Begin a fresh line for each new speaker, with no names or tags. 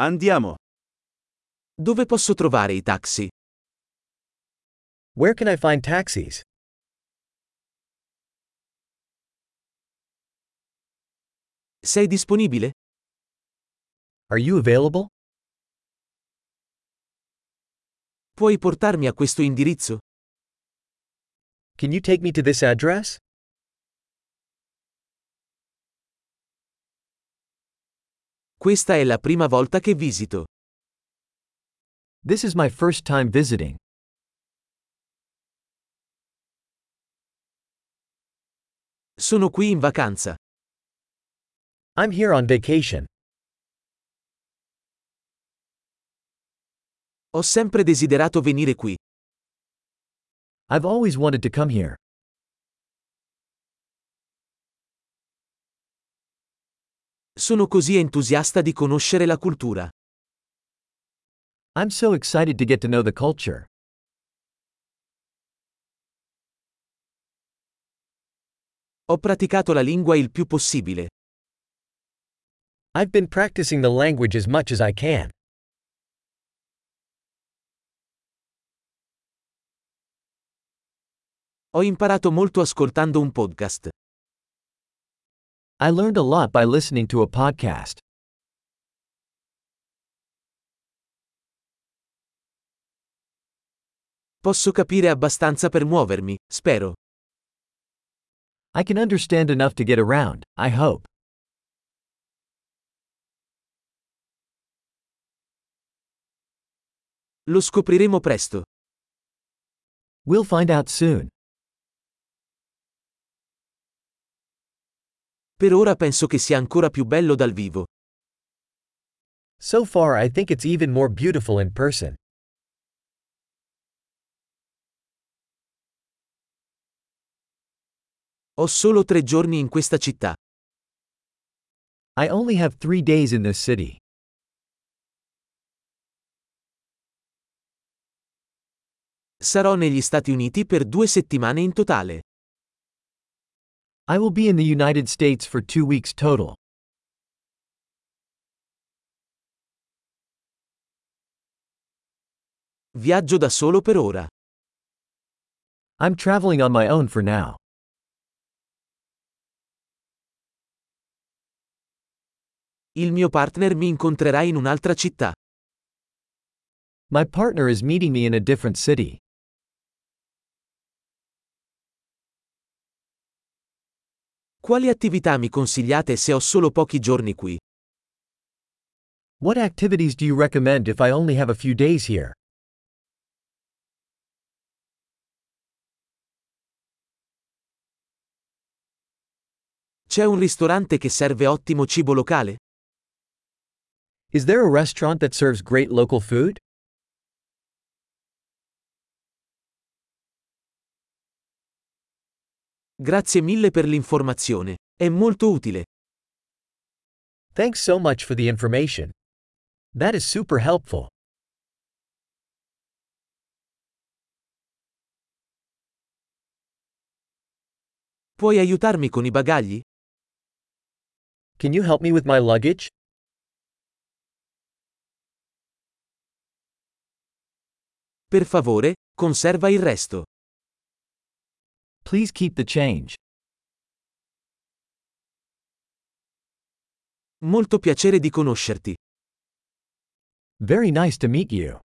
Andiamo.
Dove posso trovare i taxi?
Where can I find taxis?
Sei disponibile?
Are you available?
Puoi portarmi a questo indirizzo?
Can you take me to this address?
Questa è la prima volta che visito.
This is my first time visiting.
Sono qui in vacanza.
I'm here on vacation.
Ho sempre desiderato venire qui.
I've always wanted to come here.
Sono così entusiasta di conoscere la cultura.
I'm so excited to get to know the culture.
Ho praticato la lingua il più possibile.
I've been practicing the language as much as I can.
Ho imparato molto ascoltando un podcast.
I learned a lot by listening to a podcast.
Posso capire abbastanza per muovermi, spero.
I can understand enough to get around, I hope.
Lo scopriremo presto.
We'll find out soon.
Per ora penso che sia ancora più bello dal vivo.
So far, I think it's even more beautiful in person.
Ho solo tre giorni in questa città.
I only have three days in this city.
Sarò negli Stati Uniti per due settimane in totale.
I will be in the United States for two weeks total.
Viaggio da solo per ora.
I'm traveling on my own for now.
Il mio partner mi incontrerà in un'altra città.
My partner is meeting me in a different city.
Quali attività mi consigliate se ho solo pochi giorni qui?
What activities do you recommend if I only have a few days here?
C'è un ristorante che serve ottimo cibo locale?
Is there a restaurant that serves great local food?
Grazie mille per l'informazione. È molto utile.
Thanks so much for the information. That is super helpful.
Puoi aiutarmi con i bagagli?
Can you help me with my luggage?
Per favore, conserva il resto.
Please keep the change.
Molto piacere di conoscerti.
Very nice to meet you.